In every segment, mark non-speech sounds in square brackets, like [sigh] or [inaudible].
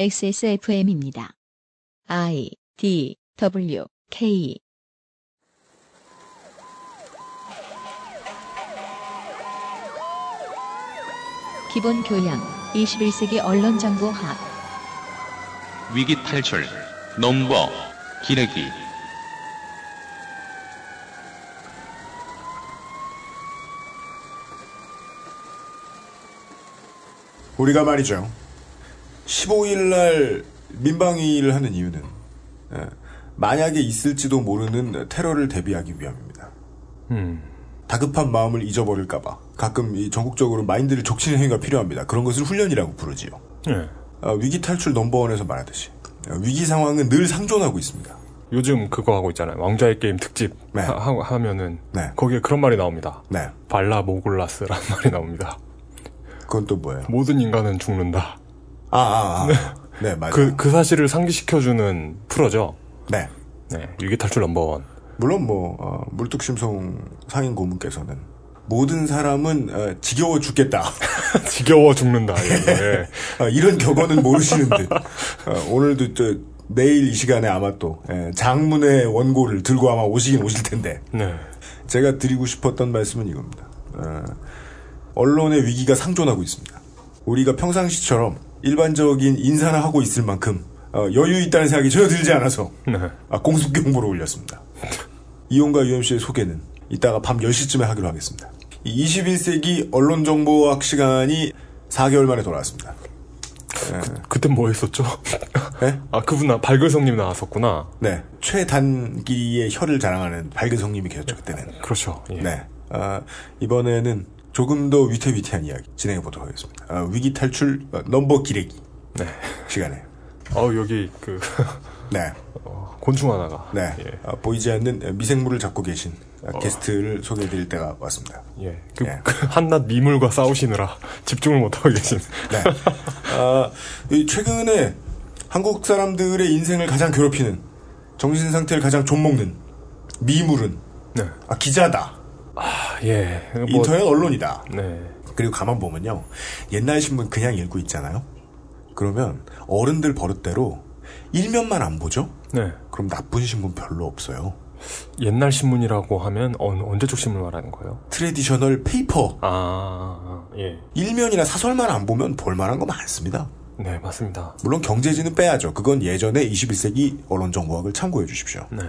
XSFM입니다. I D W K 기본 교양 21세기 언론 정보학 위기 탈출 넘버 기레기 우리가 말이죠. 15일 날 민방위를 하는 이유는 예, 만약에 있을지도 모르는 테러를 대비하기 위함입니다. 음. 다급한 마음을 잊어버릴까봐 가끔 이 전국적으로 마인드를 족치는 행위가 필요합니다. 그런 것을 훈련이라고 부르지요. 예. 아, 위기 탈출 넘버원에서 말하듯이 아, 위기 상황은 늘 상존하고 있습니다. 요즘 그거 하고 있잖아요. 왕자의 게임 특집 네. 하, 하면은 네. 거기에 그런 말이 나옵니다. 네, 발라 모글라스라는 [laughs] 말이 나옵니다. 그건 또 뭐예요? 모든 인간은 죽는다. 아, 아, 아. 네, 맞아요. 그, 그 사실을 상기시켜주는 프로죠. 네. 네. 위기탈출 넘버원. 물론 뭐 어, 물뚝심송 상인 고문께서는 모든 사람은 어, 지겨워 죽겠다. [laughs] 지겨워 죽는다. 예, 예. 아, [laughs] 이런 격언은 모르시는 듯. 어, 오늘도 저, 내일 이 시간에 아마 또 예, 장문의 원고를 들고 아마 오시긴 오실 텐데 네. 제가 드리고 싶었던 말씀은 이겁니다. 어, 언론의 위기가 상존하고 있습니다. 우리가 평상시처럼 일반적인 인사나 하고 있을 만큼 어, 여유 있다는 생각이 전혀 들지 않아서 네. 아, 공습 경보를 올렸습니다. 이용과 UMC의 소개는 이따가 밤 10시쯤에 하기로 하겠습니다. 이 21세기 언론 정보학 시간이 4개월 만에 돌아왔습니다. 그때 뭐 했었죠? 네? 아, 그분, 나, 발글성님 나왔었구나. 네. 최단기의 혀를 자랑하는 발그성님이 계셨죠, 그때는. 그렇죠. 예. 네. 아, 이번에는 조금 더 위태위태한 이야기 진행해 보도록 하겠습니다. 아, 위기 탈출 어, 넘버 기레기 네. 시간에. 어, 여기, 그, [laughs] 네. 어, 곤충 하나가. 네. 예. 아, 보이지 않는 미생물을 잡고 계신 아, 게스트를 소개해 드릴 때가 왔습니다. 예. 그, 예. 그 한낱 미물과 싸우시느라 [laughs] 집중을 못하고 계신. 네. 아, 이 최근에 한국 사람들의 인생을 가장 괴롭히는 정신 상태를 가장 좀먹는 미물은 네. 아, 기자다. 아, 예. 뭐, 인터넷 언론이다. 네. 그리고 가만 보면요. 옛날 신문 그냥 읽고 있잖아요. 그러면 어른들 버릇대로 일면만 안 보죠? 네. 그럼 나쁜 신문 별로 없어요. 옛날 신문이라고 하면 어, 언제적 신문 말하는 거예요? traditional paper. 아, 예. 일면이나 사설만 안 보면 볼만한 거 많습니다. 네, 맞습니다. 물론 경제지는 빼야죠. 그건 예전에 21세기 언론정보학을 참고해 주십시오. 네.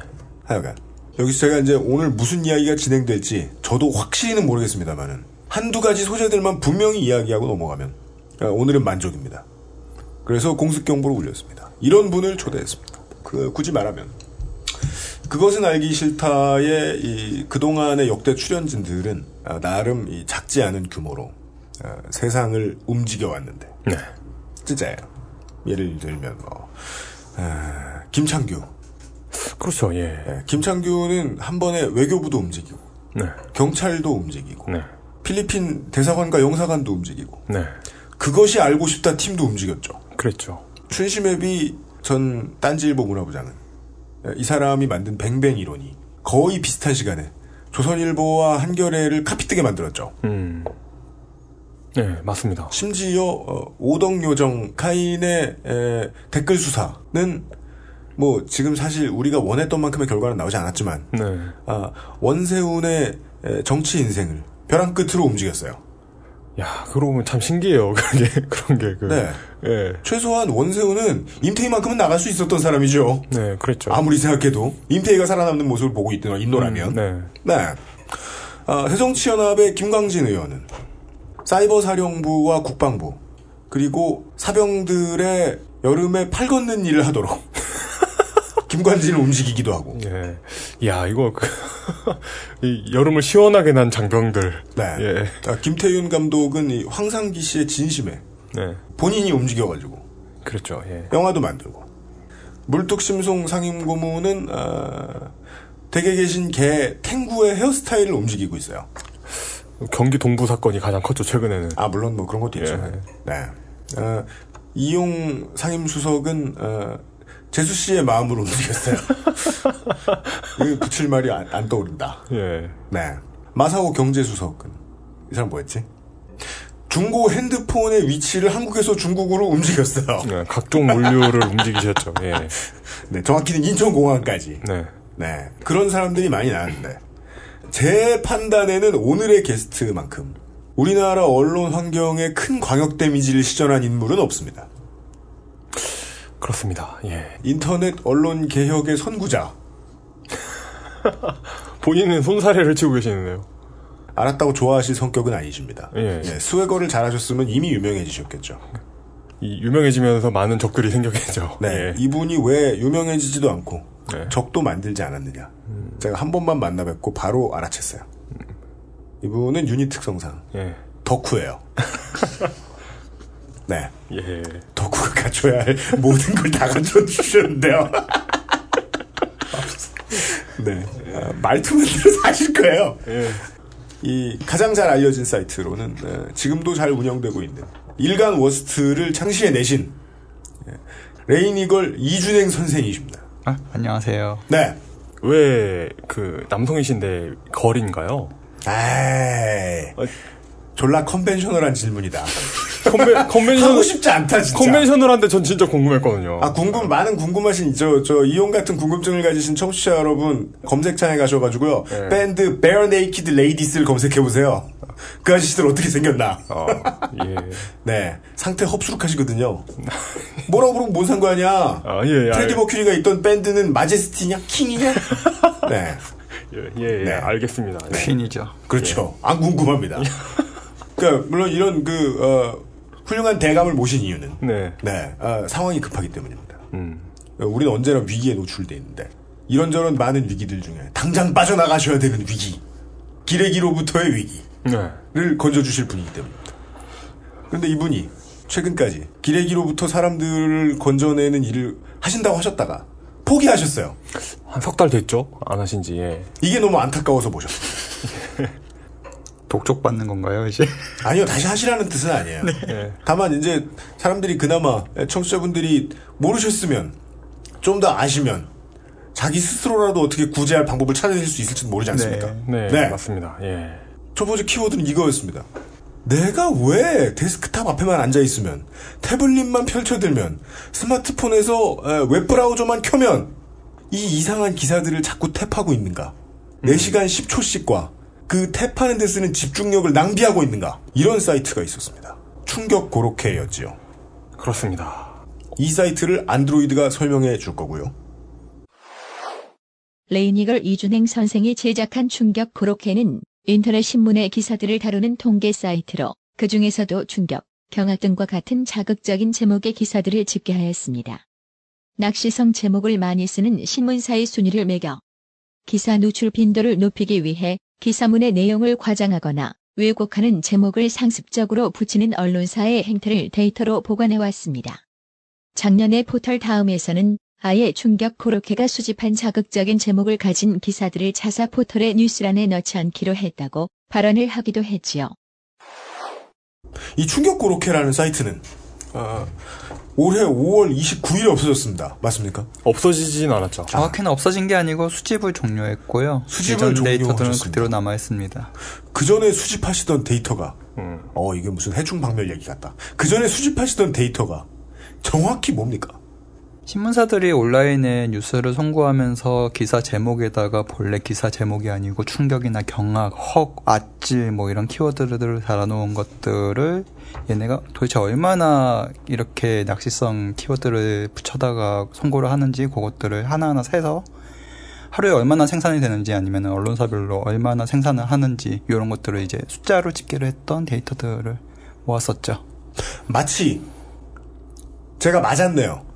하여간. 여기서 제가 이제 오늘 무슨 이야기가 진행될지 저도 확실히는 모르겠습니다만은 한두 가지 소재들만 분명히 이야기하고 넘어가면 아, 오늘은 만족입니다. 그래서 공습 경보를 울렸습니다. 이런 분을 초대했습니다. 그 굳이 말하면 그것은 알기 싫다의 이 그동안의 역대 출연진들은 아, 나름 이 작지 않은 규모로 아, 세상을 움직여 왔는데 네. 진짜예요. 예를 들면 뭐 아, 김창규, 그렇죠, 예. 예, 김창규는 한 번에 외교부도 움직이고 네. 경찰도 움직이고 네. 필리핀 대사관과 영사관도 움직이고 네. 그것이 알고 싶다 팀도 움직였죠. 그랬죠. 춘심앱이 전 딴지일보 문화부장은 예, 이 사람이 만든 뱅뱅 이론이 거의 비슷한 시간에 조선일보와 한겨레를 카피뜨게 만들었죠. 음. 네, 맞습니다. 심지어 어, 오덕요정 카인의 에, 댓글 수사는 뭐 지금 사실 우리가 원했던 만큼의 결과는 나오지 않았지만 네. 아, 원세훈의 에, 정치 인생을 벼랑 끝으로 움직였어요. 야, 그러고 보면 참 신기해요. [laughs] 그런 게, 그런 게, 그. 네. 예. 최소한 원세훈은 임태희만큼은 나갈 수 있었던 사람이죠. 네, 그랬죠. 아무리 생각해도 임태희가 살아남는 모습을 보고 있더라 인노라면. 음, 네. 네. 아, 새정치연합의 김광진 의원은 사이버 사령부와 국방부 그리고 사병들의 여름에 팔 걷는 일을 하도록 김관진을 움직이기도 하고. 예. 야, 이거, 그, [laughs] 이 여름을 시원하게 난 장병들. 네. 예. 아, 김태윤 감독은 이 황상기 씨의 진심에 네. 본인이 움직여가지고 그랬죠, 예. 영화도 만들고 물뚝심송 상임고문은 아, 댁에 계신 개 탱구의 헤어스타일을 움직이고 있어요. 경기 동부 사건이 가장 컸죠, 최근에는. 아 물론 뭐 그런 것도 예. 있죠. 네. 어, 이용 상임수석은 어, 재수 씨의 마음으로 움직였어요. [laughs] 이 붙일 말이 안, 안 떠오른다. 예. 네. 마사오 경제수석은 이 사람 뭐였지? 중고 핸드폰의 위치를 한국에서 중국으로 움직였어요. 네, 각종 물류를 움직이셨죠. 예. 네, 정확히는 인천공항까지. 네. 네, 그런 사람들이 많이 나왔는데 제 판단에는 오늘의 게스트만큼 우리나라 언론 환경에 큰 광역 데미지를 시전한 인물은 없습니다. 그렇습니다. 예. 인터넷 언론 개혁의 선구자. [laughs] 본인은 손사래를 치고 계시는데요. 알았다고 좋아하실 성격은 아니십니다. 예. 예, 스웨거를 잘하셨으면 이미 유명해지셨겠죠. 이 유명해지면서 많은 적들이 생겼겠죠. 네, 예. 이분이 왜 유명해지지도 않고 네. 적도 만들지 않았느냐. 제가 한 번만 만나 뵙고 바로 알아챘어요. 이분은 유닛 특성상 예. 덕후예요. [laughs] 네, 예. 덕후가 갖춰야 할 모든 걸 다 갖춰주셨는데요. [laughs] 네, 아, 말투만 들어서 아실 거예요. 예. 이 가장 잘 알려진 사이트로는 네, 지금도 잘 운영되고 있는 일간 워스트를 창시해 내신 예, 레이니걸 이준행 선생이십니다. 아, 안녕하세요. 네. 왜 그 남성이신데 girl인가요? 에이, 어, 졸라 conventional한 질문이다. conven convention 하고 싶지 않다 진짜. conventional한데 전 진짜 궁금했거든요. 아 궁금 많은 궁금하신 저 저 이용 같은 궁금증을 가지신 청취자 여러분 검색창에 가셔가지고요 네. 밴드 Bare Naked Ladies를 검색해 보세요. 그 아저씨들 어떻게 생겼나. 어, 예. [laughs] 네 상태 흡수룩하시거든요. 뭐라고 부르면 뭔 상관이야. 아, 예, 예. 프레디 알- 머큐리가 있던 밴드는 마제스티냐 킹이냐? 네 [laughs] 예, 예, 예, 네. 알겠습니다. 예. 퀸이죠. 그렇죠. 안 궁금합니다. [laughs] 그러니까 물론 이런 그 어, 훌륭한 대감을 모신 이유는 네. 네 어, 상황이 급하기 때문입니다. 음. 우리는 언제나 위기에 노출돼 있는데 이런저런 많은 위기들 중에 당장 빠져나가셔야 되는 위기 기레기로부터의 위기를 네. 건져주실 분이기 때문입니다. 그런데 이분이 최근까지 기레기로부터 사람들을 건져내는 일을 하신다고 하셨다가 포기하셨어요. 한 석 달 됐죠? 안 하신 지. 예. 이게 너무 안타까워서 모셨어요. [laughs] 독촉 받는 건가요, 이제? [laughs] 아니요, 다시 하시라는 뜻은 아니에요. 예. 다만 이제 사람들이 그나마 청취자분들이 모르셨으면 좀 더 아시면 자기 스스로라도 어떻게 구제할 방법을 찾아낼 수 있을지도 모르지 않습니까? 네, 네. 맞습니다. 예. 첫 번째 키워드는 이거였습니다. 내가 왜 데스크탑 앞에만 앉아 있으면 태블릿만 펼쳐들면 스마트폰에서 에, 웹브라우저만 켜면 이 이상한 기사들을 자꾸 탭하고 있는가? 4시간 10초씩과 그 탭하는 데 쓰는 집중력을 낭비하고 있는가? 이런 사이트가 있었습니다. 충격 고로케였지요. 그렇습니다. 이 사이트를 안드로이드가 설명해 줄 거고요. 레이니걸 이준행 선생이 제작한 충격 고로케는 인터넷 신문의 기사들을 다루는 통계 사이트로 그 중에서도 충격, 경악 등과 같은 자극적인 제목의 기사들을 집계하였습니다. 낚시성 제목을 많이 쓰는 신문사의 순위를 매겨 기사 노출 빈도를 높이기 위해 기사문의 내용을 과장하거나 왜곡하는 제목을 상습적으로 붙이는 언론사의 행태를 데이터로 보관해 왔습니다. 작년에 포털 다음에서는 아예 충격 코로케가 수집한 자극적인 제목을 가진 기사들을 자사 포털의 뉴스란에 넣지 않기로 했다고 발언을 하기도 했지요. 이 충격 고로케라는 사이트는 어, 올해 5월 29일에 없어졌습니다. 맞습니까? 없어지진 않았죠. 정확히는 없어진 게 아니고 수집을 종료했고요. 수집을 예전 데이터들은. 그대로 남아 있습니다. 그 전에 수집하시던 데이터가 음. 어 이게 무슨 해충 박멸 얘기 같다. 그 전에 수집하시던 데이터가 정확히 뭡니까? 신문사들이 온라인에 뉴스를 송고하면서 기사 제목에다가 본래 기사 제목이 아니고 충격이나 경악, 헉, 아찔 뭐 이런 키워드를 달아놓은 것들을 얘네가 도대체 얼마나 이렇게 낚시성 키워드를 붙여다가 송고를 하는지 그것들을 하나하나 세서 하루에 얼마나 생산이 되는지 아니면 언론사별로 얼마나 생산을 하는지 이런 것들을 이제 숫자로 집계를 했던 데이터들을 모았었죠. 마치 제가 맞았네요.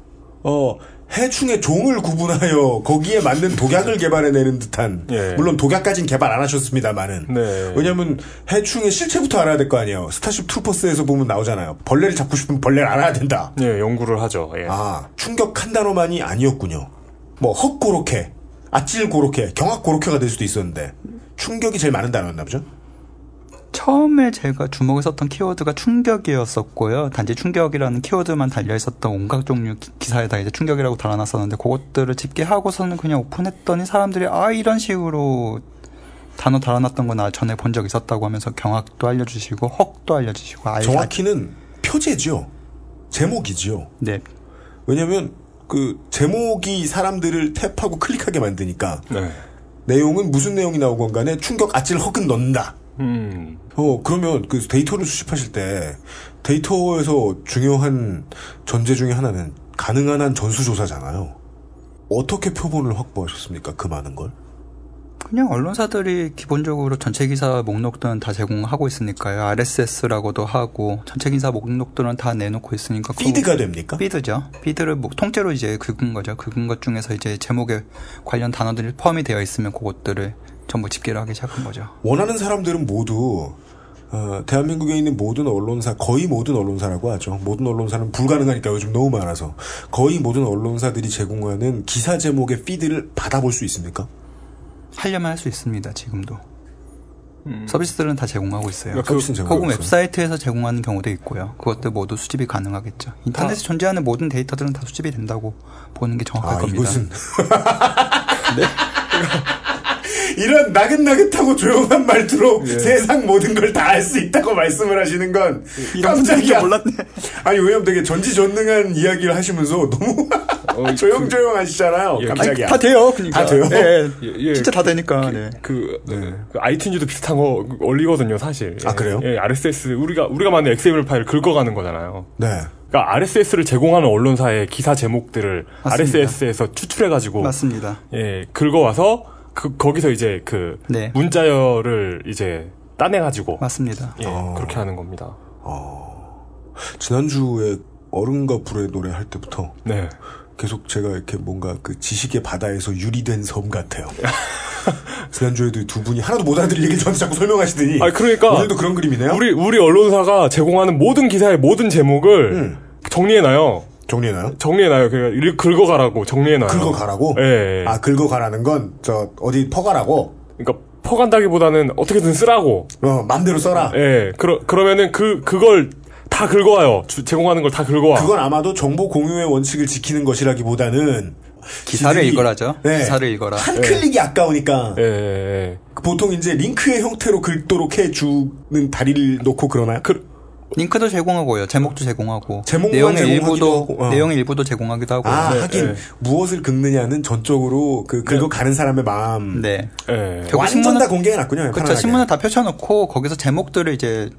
어 해충의 종을 구분하여 거기에 맞는 독약을 개발해내는 듯한 예. 물론 독약까지는 개발 안 하셨습니다만은 네. 왜냐하면 해충의 실체부터 알아야 될 거 아니에요. Starship Troopers에서 보면 나오잖아요. 벌레를 잡고 싶으면 벌레를 알아야 된다. 예, 연구를 하죠. 예. 아, 충격 한 단어만이 아니었군요. 뭐, 헉 고로케, 아찔 고로케, 경악 고로케가 될 수도 있었는데, 충격이 제일 많은 단어였나 보죠? 처음에 제가 주목했었던 키워드가 충격이었었고요. 단지 충격이라는 키워드만 달려 있었던 온갖 종류 기- 기사에다 이제 충격이라고 달아놨었는데 그것들을 집계하고서는 그냥 오픈했더니 사람들이 아 이런 식으로 단어 달아놨던 거나 전에 본 적 있었다고 하면서 경악도 알려주시고 헉도 알려주시고 아예 정확히는 표제지요. 제목이지요. 네 왜냐면 그 제목이 사람들을 탭하고 클릭하게 만드니까 네. 내용은 무슨 내용이 나오건 간에 충격 아찔 헉은 넣는다. 음. 어, 그러면 그 데이터를 수집하실 때 데이터에서 중요한 전제 중에 하나는 가능한 한 전수조사잖아요. 어떻게 표본을 확보하셨습니까? 그 많은 걸? 그냥 언론사들이 기본적으로 전체 기사 목록들은 다 제공하고 있으니까요. RSS라고도 하고 전체 기사 목록들은 다 내놓고 있으니까 그- 피드가 됩니까? 피드죠. 피드를 뭐 통째로 이제 긁은 거죠. 긁은 것 중에서 이제 제목에 관련 단어들이 포함이 되어 있으면 그것들을 전부 집계를 하기 시작한 거죠. 원하는 사람들은 모두 어, 대한민국에 있는 모든 언론사 거의 모든 언론사라고 하죠. 모든 언론사는 불가능하니까 요즘 너무 많아서 거의 모든 언론사들이 제공하는 기사 제목의 피드를 받아볼 수 있습니까? 하려면 할 수 있습니다. 지금도. 서비스들은 다 제공하고 있어요. 그러니까 제공하고 혹은. 웹사이트에서 제공하는 경우도 있고요. 그것들 모두 수집이 가능하겠죠. 인터넷에 존재하는 모든 데이터들은 다 수집이 된다고 보는 게 정확할 아, 겁니다. 이것은 [laughs] [laughs] 이런 나긋나긋하고 조용한 말투로 세상 모든 걸 다 알 수 있다고 말씀을 하시는 건 깜짝이야. 몰랐네. 아니 왜냐면 되게 전지전능한 이야기를 하시면서 너무 [laughs] 어, 조용조용하시잖아요. 예, 깜짝이야. 다 돼요. 그러니까. 다 돼요? 네, 예, 예. 진짜 다 되니까. 네. 그, 그 아이튠즈도 비슷한 거 올리거든요, 사실. 아, 그래요? 예, RSS 우리가 우리가 만든 XML 파일 긁어가는 거잖아요. 네. 그러니까 RSS를 제공하는 언론사의 기사 제목들을 맞습니다. RSS에서 추출해가지고 맞습니다. 예 긁어와서 그 거기서 이제 그 네. 문자열을 이제 따내가지고 맞습니다. 예 어. 그렇게 하는 겁니다. 지난주에 어른과 불의 노래 할 때부터 네. 계속 제가 이렇게 뭔가 그 지식의 바다에서 유리된 섬 같아요. [laughs] 지난주에도 두 분이 하나도 못 알아들 얘기를 저한테 자꾸 설명하시더니 아 그러니까 오늘도 그런 그림이네요. 우리 우리 언론사가 제공하는 모든 기사의 모든 제목을 음. 정리해놔요. 정리해놔요? 정리해놔요. 그러니까 일- 긁어가라고 정리해놔요. 긁어가라고? 예. 예. 아 긁어가라는 건 저 어디 퍼가라고? 그러니까 퍼간다기보다는 어떻게든 쓰라고. 어 맘대로 써라. 예. 그러 그러면은 그 그걸 다 긁어와요. 주- 제공하는 걸 다 긁어와. 그건 아마도 정보 공유의 원칙을 지키는 것이라기보다는 기사를 지들이- 읽어라죠. 네. 기사를 읽어라. 한 클릭이 아까우니까 예, 예, 예. 보통 이제 링크의 형태로 긁도록 해주는 다리를 놓고 그러나요? 그 링크도 제공하고요. 제목도 제공하고. 내용의 일부도 하고, 어. 내용의 일부도 제공하기도 하고. 아 네, 하긴 네. 무엇을 긁느냐는 전적으로 그 긁어 가는 사람의 마음 네. 예. 결국 완전 신문은- 다 공개해 놨군요. 그렇죠. 편안하게. 신문을 다 펼쳐 놓고 거기서 제목들을 이제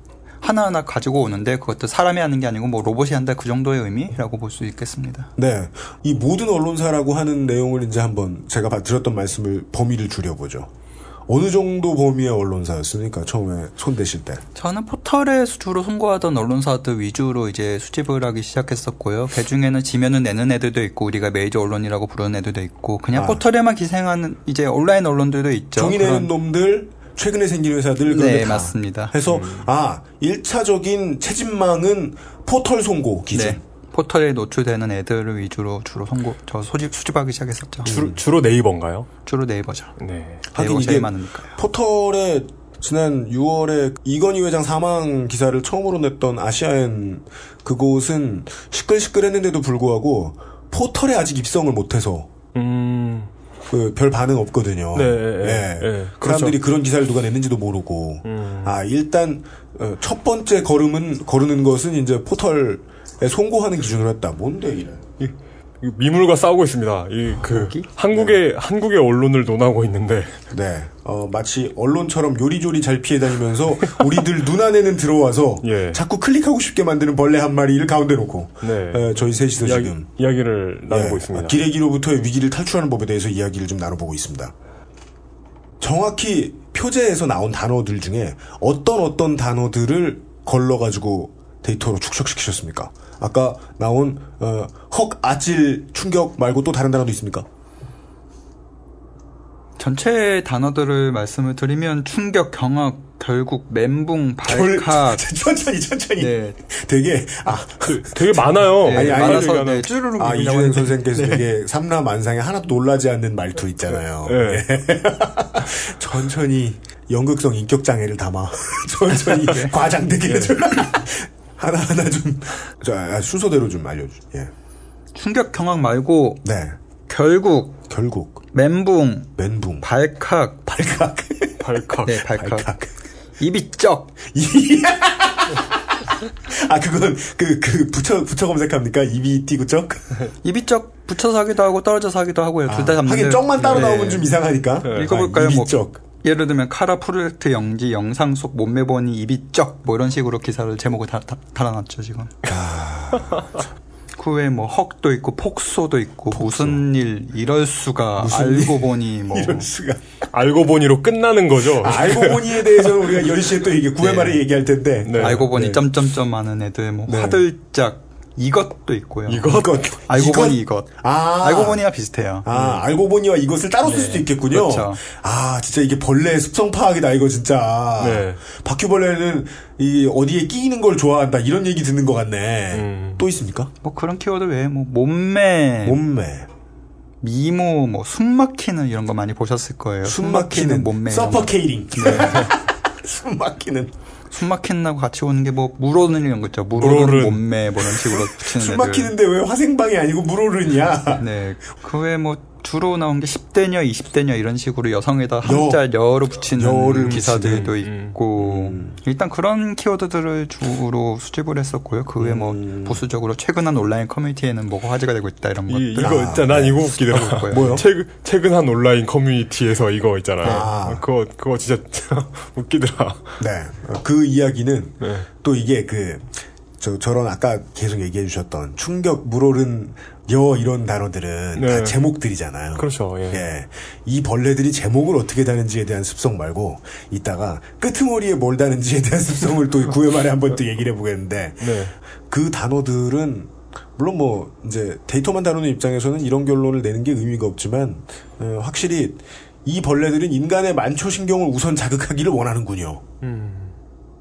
하나하나 가지고 오는데 그것도 사람이 하는 게 아니고 뭐 로봇이 한다 그 정도의 의미라고 볼 수 있겠습니다. 네. 이 모든 언론사라고 하는 내용을 이제 한번 제가 바- 드렸던 말씀을 범위를 줄여보죠. 어느 정도 범위의 언론사였습니까? 처음에 손대실 때. 저는 포털에 주로 송고하던 언론사들 위주로 이제 수집을 하기 시작했었고요. 그 중에는 지면을 내는 애들도 있고 우리가 메이저 언론이라고 부르는 애들도 있고 그냥 아. 포털에만 기생하는 이제 온라인 언론들도 있죠. 정의 내는 놈들, 최근에 생긴 회사들, 네다 맞습니다. 해서, 아, 1차적인 채집망은 포털 송고 기준. 네. 포털에 노출되는 애들을 위주로 주로 송고 저 소집 수집하기 시작했었죠. 주로, 주로 네이버인가요? 주로 네이버죠. 네. 하긴 네이버 이게 많으니까요. 포털에 지난 6월에 이건희 회장 사망 기사를 처음으로 냈던 아시아엔 그곳은 시끌시끌했는데도 불구하고 포털에 아직 입성을 못해서 음. 그별 반응 없거든요. 네, 예, 예, 예. 그렇죠. 사람들이 그런 기사를 누가 냈는지도 모르고. 음. 아 일단 어, 첫 번째 걸음은 거르는 것은 이제 포털에 송고하는 기준으로 했다. 뭔데 이래? 이- 이 미물과 싸우고 있습니다. 이그 한국의 한국의 언론을 논하고 있는데 네. 어, 마치 언론처럼 요리조리 잘 피해 다니면서 우리들 눈 안에는 들어와서 [laughs] 예. 자꾸 클릭하고 싶게 만드는 벌레 한 마리를 가운데 놓고 네. 에, 저희 셋이서 이야기, 지금 이야기를 나누고 예, 있습니다. 기레기로부터의 위기를 탈출하는 법에 대해서 이야기를 좀 나눠보고 있습니다. 정확히 표제에서 나온 단어들 중에 어떤 어떤 단어들을 걸러가지고 데이터로 축적시키셨습니까? 아까 나온 어, 헉, 아찔, 충격 말고 또 다른 단어도 있습니까? 전체 단어들을 말씀을 드리면 충격, 경악, 결국, 멘붕, 결- 발칵. [laughs] 천천히 천천히 네. 되게 아 그- 되게 많아요. 네, 아니, 아니, 많아서 네, 쭈르륵 아, 하는데. 선생께서 되게 삼라만상에 하나도 놀라지 않는 말투 있잖아요. 네. [laughs] 천천히 연극성 인격 장애를 담아 [laughs] 천천히 네. 과장되게 해줘. 하나 하나 좀 자, 아, 순서대로 좀 알려주. 예. 충격, 경악 말고 네. 결국, 결국 멘붕, 멘붕, 발칵, 발각, [laughs] 발칵. 네, 발칵. 발칵. 입이 쩍. [laughs] 아 그건 그 그 붙여 붙여 검색합니까? 입이 띄고 쩍. 입이 쩍 붙여서 하기도 하고 떨어져서 하기도 하고요. 둘다 아. 하긴 쩍만 따로 네. 나오면 좀 이상하니까. 네. 읽어볼까요? 아, 입이 뭐 쩍. 예를 들면 카라 프로젝트 영지 영상 속 몸매 보니 입이 쩍 뭐 이런 식으로 기사를 제목을 다, 다, 달아놨죠 지금. [laughs] 그 외에 뭐 헉도 있고 폭소도 있고 무슨 일 이럴 수가 알고 보니 [laughs] 뭐 이럴 수가. 알고 보니로 끝나는 거죠. 아, 알고 보니에 대해서는 우리가 10시에 또 이게 9회 네. 말에 얘기할 텐데. 네. 알고 보니 네. 점점점 하는 애들 뭐 네. 화들짝 이것도 있고요. 이것? 이것. 알고 이것? 보니 이것. 아. 알고 보니와 비슷해요. 아, 알고 보니와 이것을 따로 쓸 수도 있겠군요. 그렇죠. 아, 진짜 이게 벌레의 습성 파악이다, 이거 진짜. 네. 바퀴벌레는 이 어디에 끼이는 걸 좋아한다, 이런 얘기 듣는 것 같네. 음. 또 있습니까? 뭐 그런 키워드 외에 뭐 몸매, 몸매. 미모, 뭐 숨 막히는 이런 거 많이 보셨을 거예요. 숨 막히는 몸매. 이런 거. 서퍼케이링. [laughs] 숨 막히는. 숨 막힌다고 같이 오는 게 뭐 물오는 이런 거 있죠. 물오는 물오른. 몸매 뭐 이런 식으로 붙이는 숨 애들. 막히는데 왜 화생방이 아니고 물오른이야? 네. 그 외에 뭐 주로 나온 게 10대녀, 20대녀 이런 식으로 여성에다 한자 여를 붙이는 여를 기사들도 붙이는, 있고 일단 그런 키워드들을 주로 수집을 했었고요. 그 외에 뭐 음. 보수적으로 최근 한 온라인 커뮤니티에는 뭐가 화제가 되고 있다 이런 것들. 이, 이거 있잖아. 난 이거 웃기더라. 뭐요? 뭐요? 최근, 최근 한 온라인 커뮤니티에서 이거 있잖아요. 아. 그거, 그거 진짜 [laughs] 웃기더라. 네. 어, 그 이야기는 네. 또 이게 그, 저, 저런 아까 계속 얘기해 주셨던 충격, 물오른, 여 이런 단어들은 다 네. 제목들이잖아요. 그렇죠, 예. 예. 이 벌레들이 제목을 어떻게 다는지에 대한 습성 말고 이따가 끄트머리에 뭘 다는지에 대한 [laughs] 습성을 또 9회 말에 한 번 또 얘기를 해보겠는데 네. 그 단어들은 물론 뭐 이제 데이터만 다루는 입장에서는 이런 결론을 내는 게 의미가 없지만 어, 확실히 이 벌레들은 인간의 만초 신경을 우선 자극하기를 원하는군요.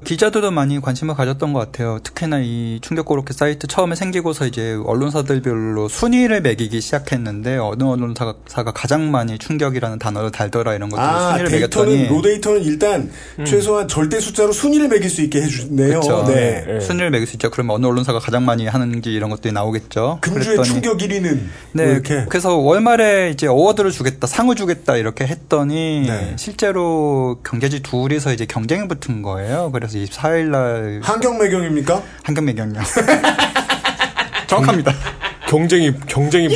기자들도 많이 관심을 가졌던 것 같아요. 특히나 이 충격 고로케 사이트 처음에 생기고서 이제 언론사들별로 순위를 매기기 시작했는데 어느 언론사가 가장 많이 충격이라는 단어를 달더라 이런 것들을 아, 순위를 데이터는 매겼더니 로 데이터는 일단 최소한 절대 숫자로 순위를 매길 수 있게 해주네요. 그쵸. 네. 네. 순위를 매길 수 있죠. 그러면 어느 언론사가 가장 많이 하는지 이런 것들이 나오겠죠. 금주의 충격 1위는 네, 이렇게 그래서 월말에 이제 어워드를 주겠다, 상을 주겠다 이렇게 했더니 네. 실제로 경제지 둘이서 이제 경쟁이 붙은 거예요. 그래서 24일 날 환경 매경입니까? 한경 매경요. [laughs] 정확합니다. 경쟁이, 경쟁이,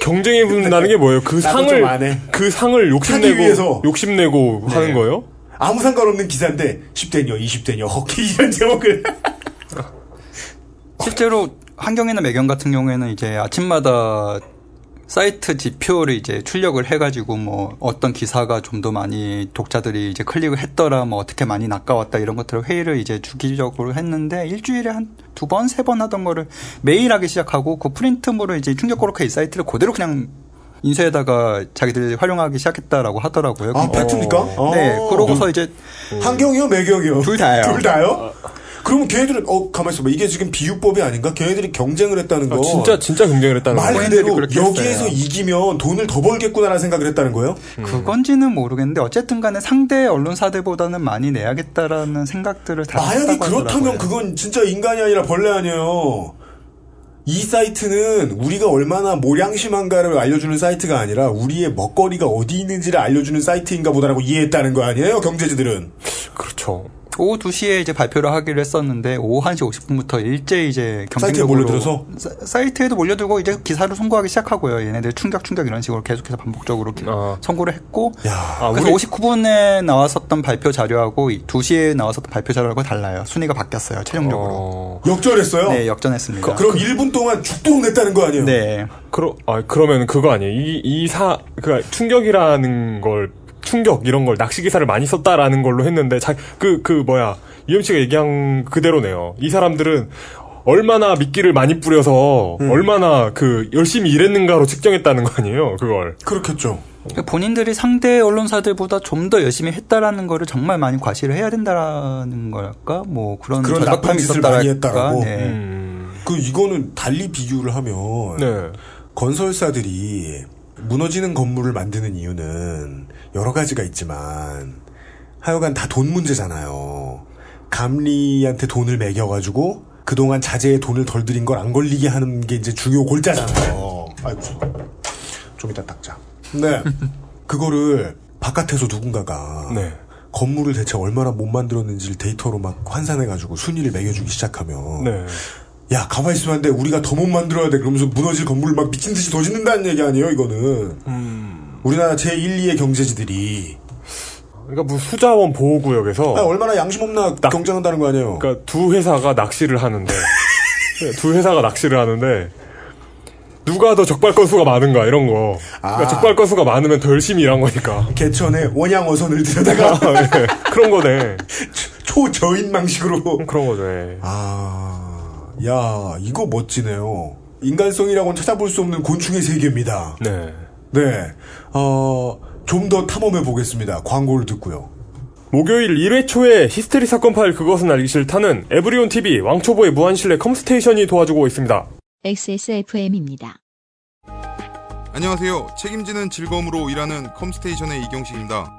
경쟁이 붙는다는 게 뭐예요? 그 상을. 그 상을 욕심내고, 위해서. 욕심내고 네. 하는 거예요? 아무 상관없는 기사인데 10대녀, 20대녀, 허키 이런 제목을 실제로 한경이나 매경 같은 경우에는 이제 아침마다 사이트 지표를 이제 출력을 해가지고 뭐 어떤 기사가 좀 더 많이 독자들이 이제 클릭을 했더라 뭐 어떻게 많이 낚아왔다 이런 것들을 회의를 이제 주기적으로 했는데 일주일에 한 두 번 세 번 하던 거를 매일 하기 시작하고 그 프린트물을 이제 충격 고로케 이 사이트를 그대로 그냥 인쇄에다가 자기들이 활용하기 시작했다라고 하더라고요. 아 팩트입니까? 네, 아. 그러고서 이제 한경이요, 매경이요. 둘 다요. 둘 다요? 그러면 걔네들은 어 가만 있어봐. 이게 지금 비유법이 아닌가? 걔네들이 경쟁을 했다는 거. 아, 진짜, 진짜 경쟁을 했다는 말 그대로 여기에서 했어요. 이기면 돈을 더 벌겠구나라는 생각을 했다는 거예요? 그건지는 모르겠는데 어쨌든 간에 상대 언론사들보다는 많이 내야겠다라는 생각들을 다 만약에 그렇다면 하더라고요. 그건 진짜 인간이 아니라 벌레 아니에요. 이 사이트는 우리가 얼마나 모량심한가를 알려주는 사이트가 아니라 우리의 먹거리가 어디 있는지를 알려주는 사이트인가 보다라고 이해했다는 거 아니에요, 경제지들은. 그렇죠. 오후 2시에 이제 발표를 하기로 했었는데 오후 1시 50분부터 일제 이제 사이트에 경쟁적으로 몰려들어서? 사, 이트에도 몰려들고 이제 기사를 송고하기 시작하고요. 얘네들 충격 충격 이런 식으로 계속해서 반복적으로 기- 아. 선고를 했고 야, 아, 그래서 우리- 59분에 나왔었던 발표 자료하고 2시에 나왔었던 발표 자료하고 달라요. 순위가 바뀌었어요. 최종적으로. 어, 역전했어요? 네, 역전했습니다. 그럼 1분 동안 죽도록 냈다는 거 아니에요? 네. 그러, 아, 그러면 그거 아니에요. 이, 이 사, 그, 충격이라는 걸, 충격, 이런 걸, 낚시 기사를 많이 썼다라는 걸로 했는데, 자, 그, 그, 뭐야, 이현 씨가 얘기한 그대로네요. 이 사람들은 얼마나 미끼를 많이 뿌려서, 음. 얼마나 그, 열심히 일했는가로 측정했다는 거 아니에요, 그걸. 그렇겠죠. 본인들이 상대 언론사들보다 좀 더 열심히 했다라는 거를 정말 많이 과시를 해야 된다라는 걸까? 뭐 그런 그런 나쁜 절박함이 짓을 많이 있었다랄까? 했다라고? 네. 음. 그, 이거는 달리 비교를 하면. 네. 건설사들이 무너지는 건물을 만드는 이유는 여러 가지가 있지만 하여간 다 돈 문제잖아요. 감리한테 돈을 매겨가지고 그동안 자재에 돈을 덜 들인 걸 안 걸리게 하는 게 이제 중요 골자잖아요. 아이고, 좀 이따 닦자. 네. 그거를 바깥에서 누군가가 네. 건물을 대체 얼마나 못 만들었는지를 데이터로 막 환산해가지고 순위를 매겨주기 시작하면 네. 야 가만히 있으면 안 돼. 우리가 더 못 만들어야 돼. 그러면서 무너질 건물을 막 미친 듯이 더 짓는다는 얘기 아니에요, 이거는. 음. 우리나라 제1, 2의 경제지들이 그러니까 뭐 수자원 보호구역에서 아, 얼마나 양심 없나 경쟁한다는 거 아니에요. 그러니까 두 회사가 낚시를 하는데 [laughs] 네, 두 회사가 낚시를 하는데 누가 더 적발 건수가 많은가 이런 거. 그러니까 아. 적발 건수가 많으면 더 열심히 일한 거니까. 개천에 원양 어선을 들여다가 [laughs] 네, 그런 거네. [laughs] 초저인망식으로. 그런 거죠. 예. 아, 야, 이거 멋지네요. 인간성이라고는 찾아볼 수 없는 곤충의 세계입니다. 네. 네, 어, 좀 더 탐험해 보겠습니다. 광고를 듣고요. 목요일 1회 초에 히스테리 사건 파일 그것은 알기 싫다는 에브리온 TV 왕초보의 무한신뢰 컴스테이션이 도와주고 있습니다. XSFM입니다. 안녕하세요. 책임지는 즐거움으로 일하는 컴스테이션의 이경식입니다.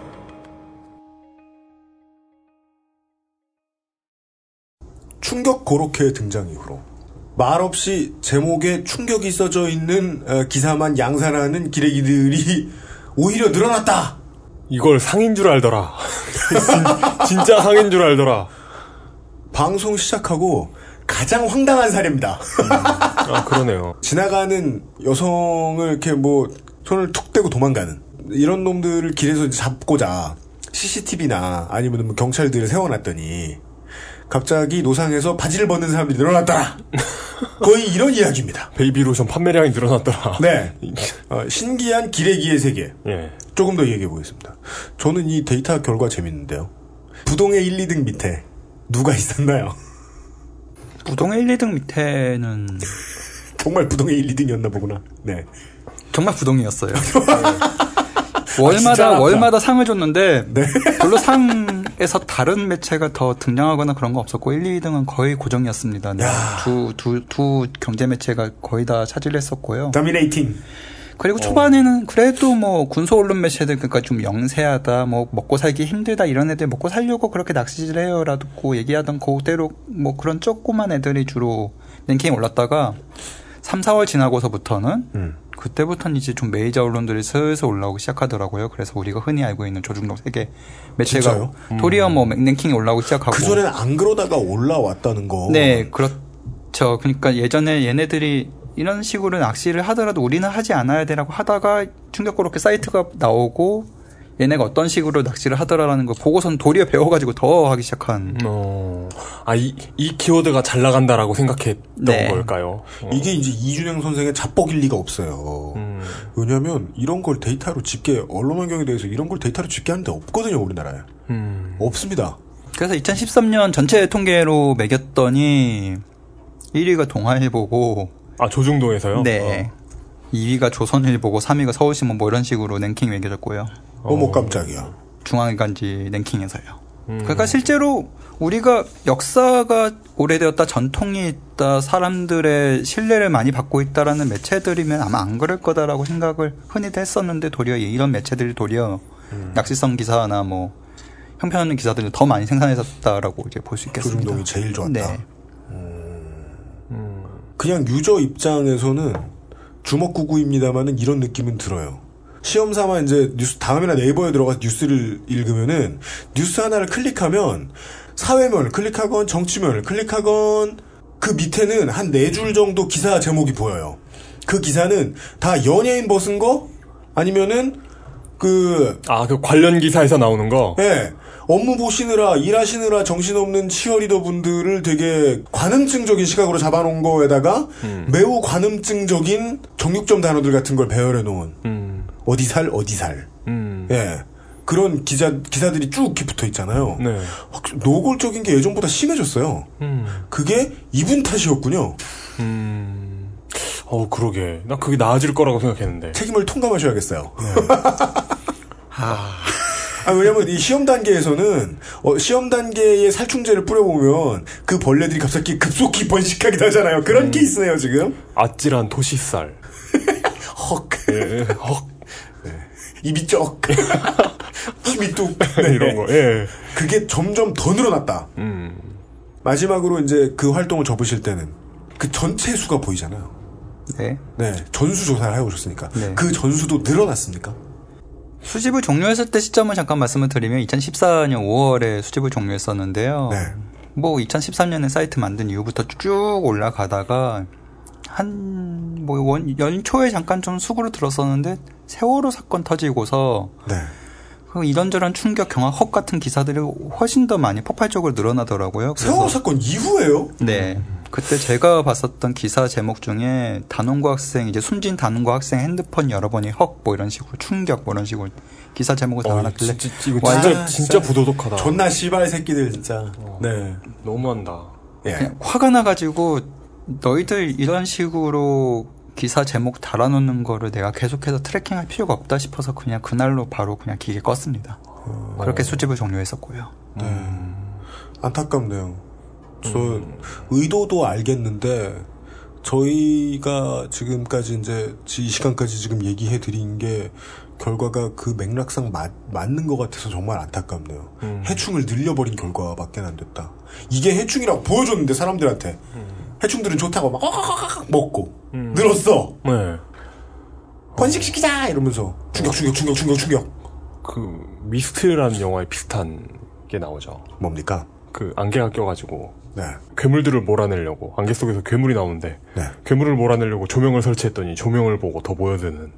충격 고로케 등장 이후로 말없이 제목에 충격이 써져 있는 어, 기사만 양산하는 기레기들이 [laughs] 오히려 늘어났다. 이걸 상인 줄 알더라. 진- [laughs] 진짜 상인 줄 알더라. 방송 시작하고 가장 황당한 사례입니다. 아, 그러네요. [laughs] 지나가는 여성을 이렇게 뭐 손을 툭 대고 도망가는 이런 놈들을 길에서 잡고자 CCTV나 아니면 뭐 경찰들을 세워놨더니 갑자기 노상에서 바지를 벗는 사람들이 늘어났더라. 거의 이런 이야기입니다. 베이비 로션 판매량이 늘어났더라. 네. [laughs] 어, 신기한 기레기의 세계. 예. 조금 더 얘기해 보겠습니다. 저는 이 데이터 결과 재밌는데요. 부동의 1, 2등 밑에 누가 있었나요? [laughs] 부동의 1, 2등 밑에는 정말 부동의 1, 2등이었나 보구나. 네. 정말 부동이었어요. [laughs] 진짜 월마다 아프다. 월마다 상을 줬는데 네. 별로 상 에서 다른 매체가 더 등장하거나 그런 거 없었고 1, 2등은 거의 고정이었습니다. 네. 야. 두, 두, 두 경제 매체가 거의 다 차지했었고요. 더미네이팅. 그리고 초반에는 그래도 뭐 군소 언론 매체들 그러니까 좀 영세하다 뭐 먹고 살기 힘들다 이런 애들 먹고 살려고 그렇게 낚시질 해요라고 얘기하던 그대로 뭐 그런 조그만 애들이 주로 랭킹에 올랐다가 3, 4월 지나고서부터는 음. 그때부터는 이제 좀 메이저 언론들이 슬슬 올라오기 시작하더라고요. 그래서 우리가 흔히 알고 있는 조중동 세계 매체가 진짜요? 도리어 뭐 랭킹이 올라오기 시작하고 그 전에는 안 그러다가 올라왔다는 거. 네, 그렇죠. 그러니까 예전에 얘네들이 이런 식으로 낚시를 하더라도 우리는 하지 않아야 되라고 하다가 충격 그렇게 사이트가 나오고 얘네가 어떤 식으로 낚시를 하더라라는 걸 보고선 도리어 배워가지고 더 하기 시작한. 어, 아, 이, 이 키워드가 잘 나간다라고 생각했던 네. 걸까요? 어. 이게 이제 이준영 선생의 자뻑일 리가 없어요. 음, 왜냐하면 이런 걸 데이터로 집계 언론 환경에 대해서 이런 걸 데이터로 집계하는 데 없거든요 우리나라에 음. 없습니다. 그래서 2013년 전체 통계로 매겼더니 1위가 동아일보고 아, 조중동에서요? 네. 2위가 조선일보고 3위가 서울신문 뭐 이런 식으로 랭킹 매겨졌고요. 어머 깜짝이야. 중앙일간지 랭킹에서요. 음. 그러니까 실제로 우리가 역사가 오래되었다, 전통이 있다, 사람들의 신뢰를 많이 받고 있다라는 매체들이면 아마 안 그럴 거다라고 생각을 흔히도 했었는데 도리어 이런 매체들이 도리어 음. 낚시성 기사나 뭐 형편 기사들을 더 많이 생산했었다라고 이제 볼 수 있겠습니다. 조중동이 제일 좋았다. 네. 그냥 유저 입장에서는 주먹구구입니다만은 이런 느낌은 들어요. 시험 삼아 이제 뉴스 다음이나 네이버에 들어가서 뉴스를 읽으면은 뉴스 하나를 클릭하면 사회면을 클릭하건 정치면을 클릭하건 그 밑에는 한 네 줄 정도 기사 제목이 보여요. 그 기사는 다 연예인 벗은 거 아니면은 그 아, 그 관련 기사에서 나오는 거? 예. 업무 보시느라 일하시느라 정신없는 치어리더 분들을 되게 관음증적인 시각으로 잡아놓은 거에다가 매우 관음증적인 정육점 단어들 같은 걸 배열해 놓은 음, 어디 살 어디 살 음. 예. 그런 기자 기사들이 쭉 이렇게 붙어 있잖아요. 네. 확- 노골적인 게 예전보다 심해졌어요. 음, 그게 이분 탓이었군요. 음. 어, 그러게. 나 그게 나아질 거라고 생각했는데. 책임을 통감하셔야겠어요. [laughs] 아, 왜냐면 이 시험 단계에서는 어, 시험 단계에 살충제를 뿌려보면 그 벌레들이 갑자기 급속히 번식하기도 하잖아요. 그런 음. 케이스네요 지금. 아찔한 토시살. [laughs] 헉 예, 예, 헉. 입이 쩍 [laughs] 힘이 뚝 네. 이런 거. 예. 그게 점점 더 늘어났다. 음. 마지막으로 이제 그 활동을 접으실 때는 그 전체 수가 보이잖아요. 네. 네, 전수 조사를 해오셨으니까 네. 그 전수도 늘어났습니까? 수집을 종료했을 때 시점을 잠깐 말씀을 드리면 2014년 5월에 수집을 종료했었는데요. 네. 뭐 2013년에 사이트 만든 이후부터 쭉 올라가다가 한뭐 연초에 잠깐 좀 수구로 들었었는데 세월호 사건 터지고서 네. 그 이런저런 충격 경화 헉 같은 기사들이 훨씬 더 많이 폭발적으로 늘어나더라고요. 세월호 사건 이후에요? 네. 그때 제가 봤었던 기사 제목 중에 단원고 학생 이제 숨진 단원고 학생 핸드폰 여러 번이 헉뭐 이런 식으로 충격 뭐 이런 식으로 기사 제목을 어, 달아놨길래 진짜, 이거 완전 진짜, 진짜 부도덕하다. 존나 씨발 새끼들 진짜. 네. 너무한다. 예. 그냥 화가 나가지고 너희들 이런 식으로 기사 제목 달아놓는 거를 내가 계속해서 트래킹할 필요가 없다 싶어서 그냥 그날로 바로 그냥 기계 껐습니다. 그렇게 수집을 종료했었고요. 네. 안타깝네요. 저 의도도 알겠는데 저희가 지금까지 이제 이 시간까지 지금 얘기해 드린 게 결과가 그 맥락상 맞, 맞는 것 같아서 정말 안타깝네요. 해충을 늘려버린 결과밖에 안 됐다. 이게 해충이라고 보여줬는데 사람들한테 해충들은 좋다고 막 먹고 늘었어. 네. 번식시키자 이러면서 충격 충격 충격 충격 충격 그, 미스트라는 영화에 비슷한 게 나오죠. 뭡니까? 그, 안개가 껴가지고, 네. 괴물들을 몰아내려고, 안개 속에서 괴물이 나오는데, 네. 괴물을 몰아내려고 조명을 설치했더니 조명을 보고 더 보여드는,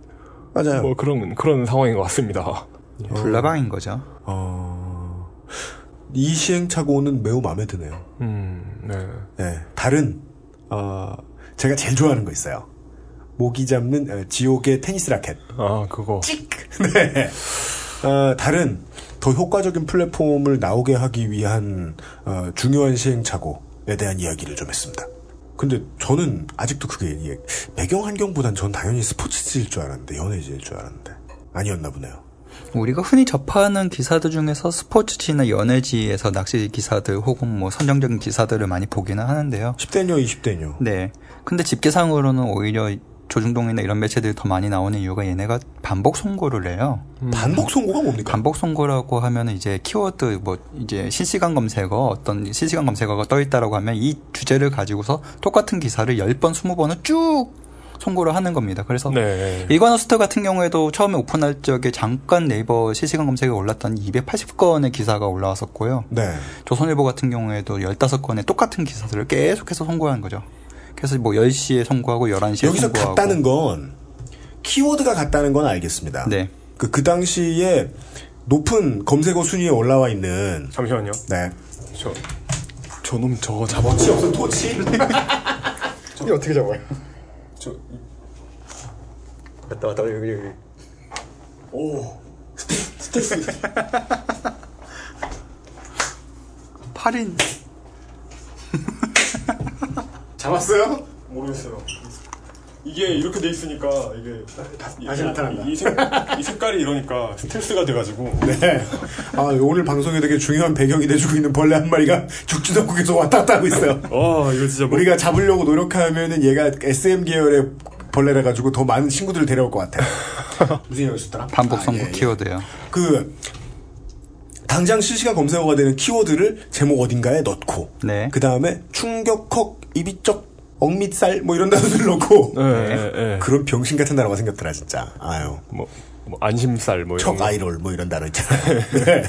맞아요. 뭐 그런, 그런 상황인 것 같습니다. 불나방인 거죠. 어, 이 시행착오는 매우 마음에 드네요. 음, 네. 네, 다른 어, 제가 제일 좋아하는 거 있어요. 모기 잡는 어, 지옥의 테니스 라켓. 아, 그거. 네. 어, 다른 더 효과적인 플랫폼을 나오게 하기 위한 어, 중요한 시행착오에 대한 이야기를 좀 했습니다. 근데 저는 아직도 그게 이- 배경 환경보단 전 당연히 스포츠지일 줄 알았는데 연예지일 줄 알았는데 아니었나 보네요. 우리가 흔히 접하는 기사들 중에서 스포츠지나 연예지에서 낚시 기사들 혹은 뭐 선정적인 기사들을 많이 보기는 하는데요. 10대녀, 20대녀. 네. 근데 집계상으로는 오히려 조중동이나 이런 매체들이 더 많이 나오는 이유가 얘네가 반복 송고를 해요. 반복 송고가 뭡니까? 반복 송고라고 하면은 이제 키워드 뭐 이제 실시간 검색어 어떤 실시간 검색어가 떠 있다라고 하면 이 주제를 가지고서 똑같은 기사를 10번, 20번을 쭉 송고를 하는 겁니다. 그래서 네. 일관호스터 같은 경우에도 처음에 오픈할 적에 잠깐 네이버 실시간 검색에 올랐던 280건의 기사가 올라왔었고요. 네. 조선일보 같은 경우에도 15건의 똑같은 기사들을 계속해서 송고한 거죠. 그래서 뭐 10시에 송고하고 11시에 여기서 송고하고 같다는 건 키워드가 같다는 건 알겠습니다. 네. 그, 그 당시에 높은 검색어 순위에 올라와 있는 잠시만요. 네. 저, 저놈 저거 잡아. 토치 없어 토치? 이게 어떻게 잡아요? 저, 왔다 왔다 여기 여기 오 [laughs] 스트레스 8인 잡았어요? 모르겠어요. 이게 이렇게 돼 있으니까 이게 다시 이- 나타난다. 이, 색, 이 색깔이 이러니까 스트레스가 돼가지고 [laughs] 네. 아 오늘 방송에 되게 중요한 배경이 돼주고 있는 벌레 한 마리가 죽지도 않고 계속 왔다 갔다 하고 있어요. 아 이거 진짜 뭐, 우리가 잡으려고 노력하면은 얘가 SM 계열의 벌레라 가지고 더 많은 친구들을 데려올 것 같아요. [laughs] 무슨 얘기였었더라? 반복 아, 송고 예, 예. 키워드요. 그 당장 실시간 검색어가 되는 키워드를 제목 어딘가에 넣고 네. 그 다음에 충격헉 이비적 억밑살 뭐 이런 단어를 넣고 예, 예, 예. 그런 병신 같은 단어가 생겼더라 진짜 아유 뭐, 뭐 안심살 뭐 이런 척 거. 아이롤 뭐 이런 단어 있잖아요 [laughs] 네.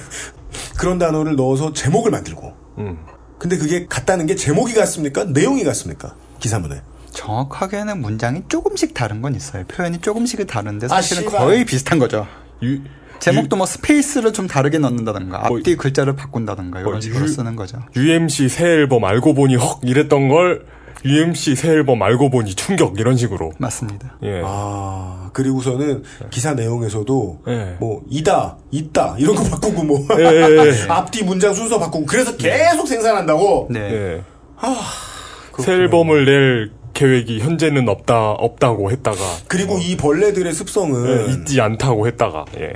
그런 단어를 넣어서 제목을 만들고 음. 근데 그게 같다는 게 제목이 같습니까 내용이 같습니까 기사문에 정확하게는 문장이 조금씩 다른 건 있어요. 표현이 조금씩은 다른데 사실은 아. 거의 비슷한 거죠. 유, 제목도 뭐 스페이스를 좀 다르게 넣는다던가 뭐, 앞뒤 글자를 바꾼다던가 이런 뭐, 식으로 유- 쓰는 거죠. UMC 새 앨범 알고 보니 헉 이랬던 걸 UMC 새 앨범 알고 보니 충격 이런 식으로. 맞습니다. 예. 아 그리고서는 기사 내용에서도 네. 뭐 이다 있다 이런 거 바꾸고 뭐 예, 예, 예. [laughs] 앞뒤 문장 순서 바꾸고 그래서 계속 생산한다고 네. 예. 새 앨범을 낼 계획이 현재는 없다 없다고 했다가 그리고 이 벌레들의 습성은 예, 있지 않다고 했다가 예.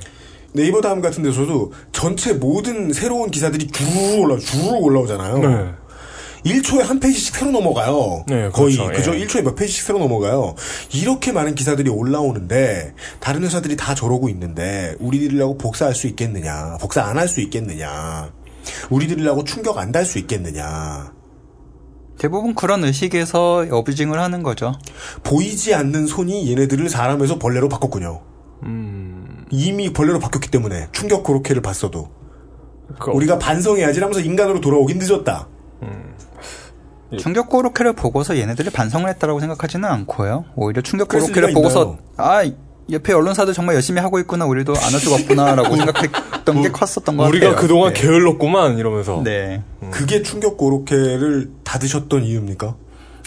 네이버 다음 같은 데서도 전체 모든 새로운 기사들이 주르륵 올라 주르륵 올라오잖아요. 네. 1초에 한 페이지씩 새로 넘어가요. 네, 거의 그렇죠. 그죠? 예. 1초에 몇 페이지씩 새로 넘어가요. 이렇게 많은 기사들이 올라오는데 다른 회사들이 다 저러고 있는데 우리들이라고 복사할 수 있겠느냐? 복사 안 할 수 있겠느냐? 우리들이라고 충격 안 달 수 있겠느냐? 대부분 그런 의식에서 어뷰징을 하는 거죠. 보이지 않는 손이 얘네들을 사람에서 벌레로 바꿨군요. 음. 이미 벌레로 바뀌었기 때문에 충격 고로케를 봤어도 그, 우리가 반성해야지 하면서 인간으로 돌아오긴 늦었다. 충격 고로케를 보고서 얘네들이 반성을 했다라고 생각하지는 않고요. 오히려 충격 고로케를 보고서 있나요? 아 옆에 언론사들 정말 열심히 하고 있구나 우리도 안 할 수가 없구나라고 [laughs] 생각했던 게 컸었던 것 우리가 같아요. 그동안 네. 게을렀구만 이러면서 네. 그게 충격 고로케를 닫으셨던 이유입니까?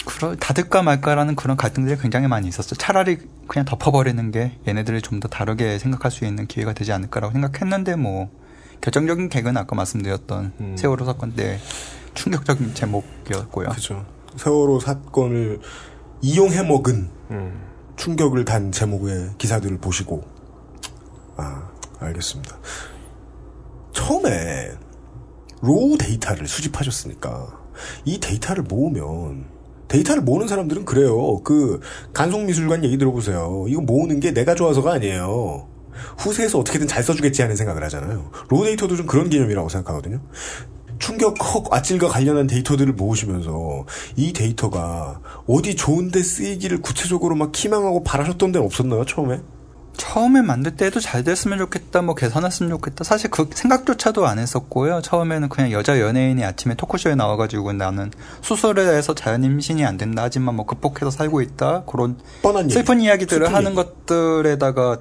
그러, 닫을까 말까라는 그런 갈등들이 굉장히 많이 있었어요. 차라리 그냥 덮어버리는 게 얘네들이 좀더 다르게 생각할 수 있는 기회가 되지 않을까라고 생각했는데 뭐 결정적인 개그는 아까 말씀드렸던 음. 세월호 사건 때 충격적인 제목이었고요. 그죠. 세월호 사건을 이용해 먹은 음. 충격을 단 제목의 기사들을 보시고 아 알겠습니다. 처음에 raw data를 수집하셨으니까 이 데이터를 모으면 데이터를 모으는 사람들은 그래요. 그 간송미술관 얘기 들어보세요. 이거 모으는 게 내가 좋아서가 아니에요. 후세에서 어떻게든 잘 써주겠지 하는 생각을 하잖아요. raw data도 좀 그런 개념이라고 생각하거든요. 충격 헉 아찔과 관련한 데이터들을 모으시면서 이 데이터가 어디 좋은데 쓰이기를 구체적으로 막 희망하고 바라셨던 데는 없었나요 처음에? 처음에 만들 때도 잘 됐으면 좋겠다, 뭐 개선했으면 좋겠다. 사실 그 생각조차도 안 했었고요. 처음에는 그냥 여자 연예인이 아침에 토크쇼에 나와가지고 나는 수술을 해서 자연 임신이 안 된다 하지만 뭐 극복해서 살고 있다 그런 뻔한. 슬픈 이야기들을 슬픈 하는 얘기. 것들에다가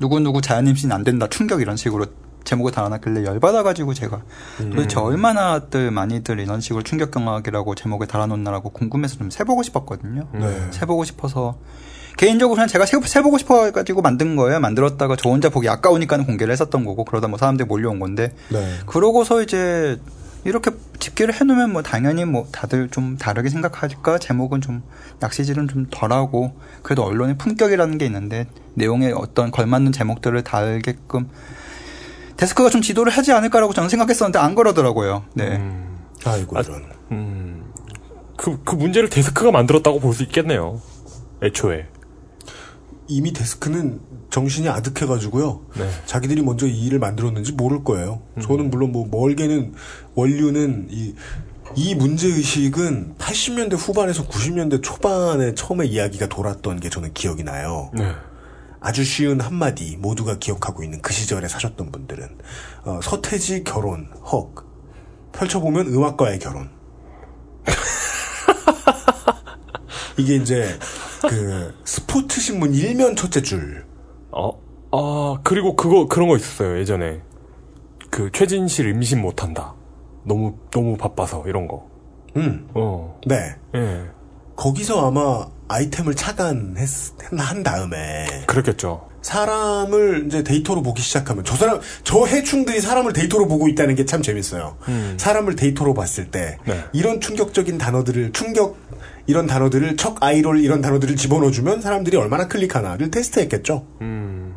누구 누구 자연 임신 안 된다 충격 이런 식으로 제목을 달아놨길래 열받아가지고 제가 음. 도대체 얼마나들 많이들 이런 식으로 충격 경악이라고 제목을 달아놓나라고 궁금해서 좀 세보고 싶었거든요. 네. 세보고 싶어서 개인적으로 그냥 제가 세- 세보고 싶어가지고 만든 거예요. 만들었다가 저 혼자 보기 아까우니까 는 공개를 했었던 거고 그러다 뭐 사람들이 몰려온 건데 네. 그러고서 이제 이렇게 집계를 해놓으면 뭐 당연히 뭐 다들 좀 다르게 생각할까 제목은 좀 낚시질은 좀 덜하고 그래도 언론의 품격이라는 게 있는데 내용에 어떤 걸맞는 제목들을 달게끔 데스크가 좀 지도를 하지 않을까라고 저는 생각했었는데 안 그러더라고요. 네. 음. 아이고 아, 이런. 음. 그, 그 문제를 데스크가 만들었다고 볼 수 있겠네요. 애초에. 이미 데스크는 정신이 아득해가지고요. 네. 자기들이 먼저 이 일을 만들었는지 모를 거예요. 저는 물론 뭐 멀게는 원류는 이, 이 문제의식은 80년대 후반에서 90년대 초반에 처음에 이야기가 돌았던 게 저는 기억이 나요. 네. 아주 쉬운 한마디 모두가 기억하고 있는 그 시절에 사셨던 분들은 어, 서태지 결혼 헉 펼쳐보면 음악과의 결혼 [laughs] 이게 이제 그 스포츠 신문 일면 첫째 줄 어, 아, 그리고 그거, 그런 거 있었어요, 예전에. 그, 최진실 임신 못한다. 너무, 너무 바빠서, 이런 거. 음, 어, 네. 예. 거기서 아마 아이템을 차단한 다음에 그렇겠죠. 사람을 이제 데이터로 보기 시작하면 저 사람 저 해충들이 사람을 데이터로 보고 있다는 게 참 재밌어요. 음. 사람을 데이터로 봤을 때 네. 이런 충격적인 단어들을 충격 이런 단어들을 척 아이롤 이런 단어들을 집어넣어주면 사람들이 얼마나 클릭하나를 테스트했겠죠. 음,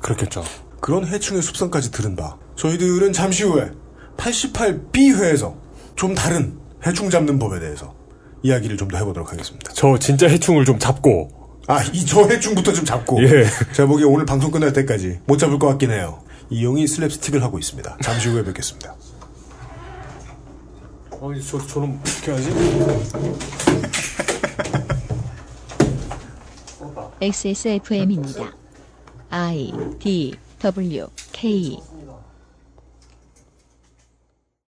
그렇겠죠. 그런 해충의 습성까지 들은 바 저희들은 잠시 후에 88B 회에서 좀 다른 해충 잡는 법에 대해서 이야기를 좀 더 해보도록 하겠습니다. 저 진짜 해충을 좀 잡고, 아, 이 저 해충부터 좀 잡고. 예. 제가 보기에 오늘 방송 끝날 때까지 못 잡을 것 같긴 해요. 이용이 슬랩스틱을 하고 있습니다. 잠시 후에 뵙겠습니다. 어, 저, 저는 어떻게 하지? [laughs] XSFM입니다. I D W K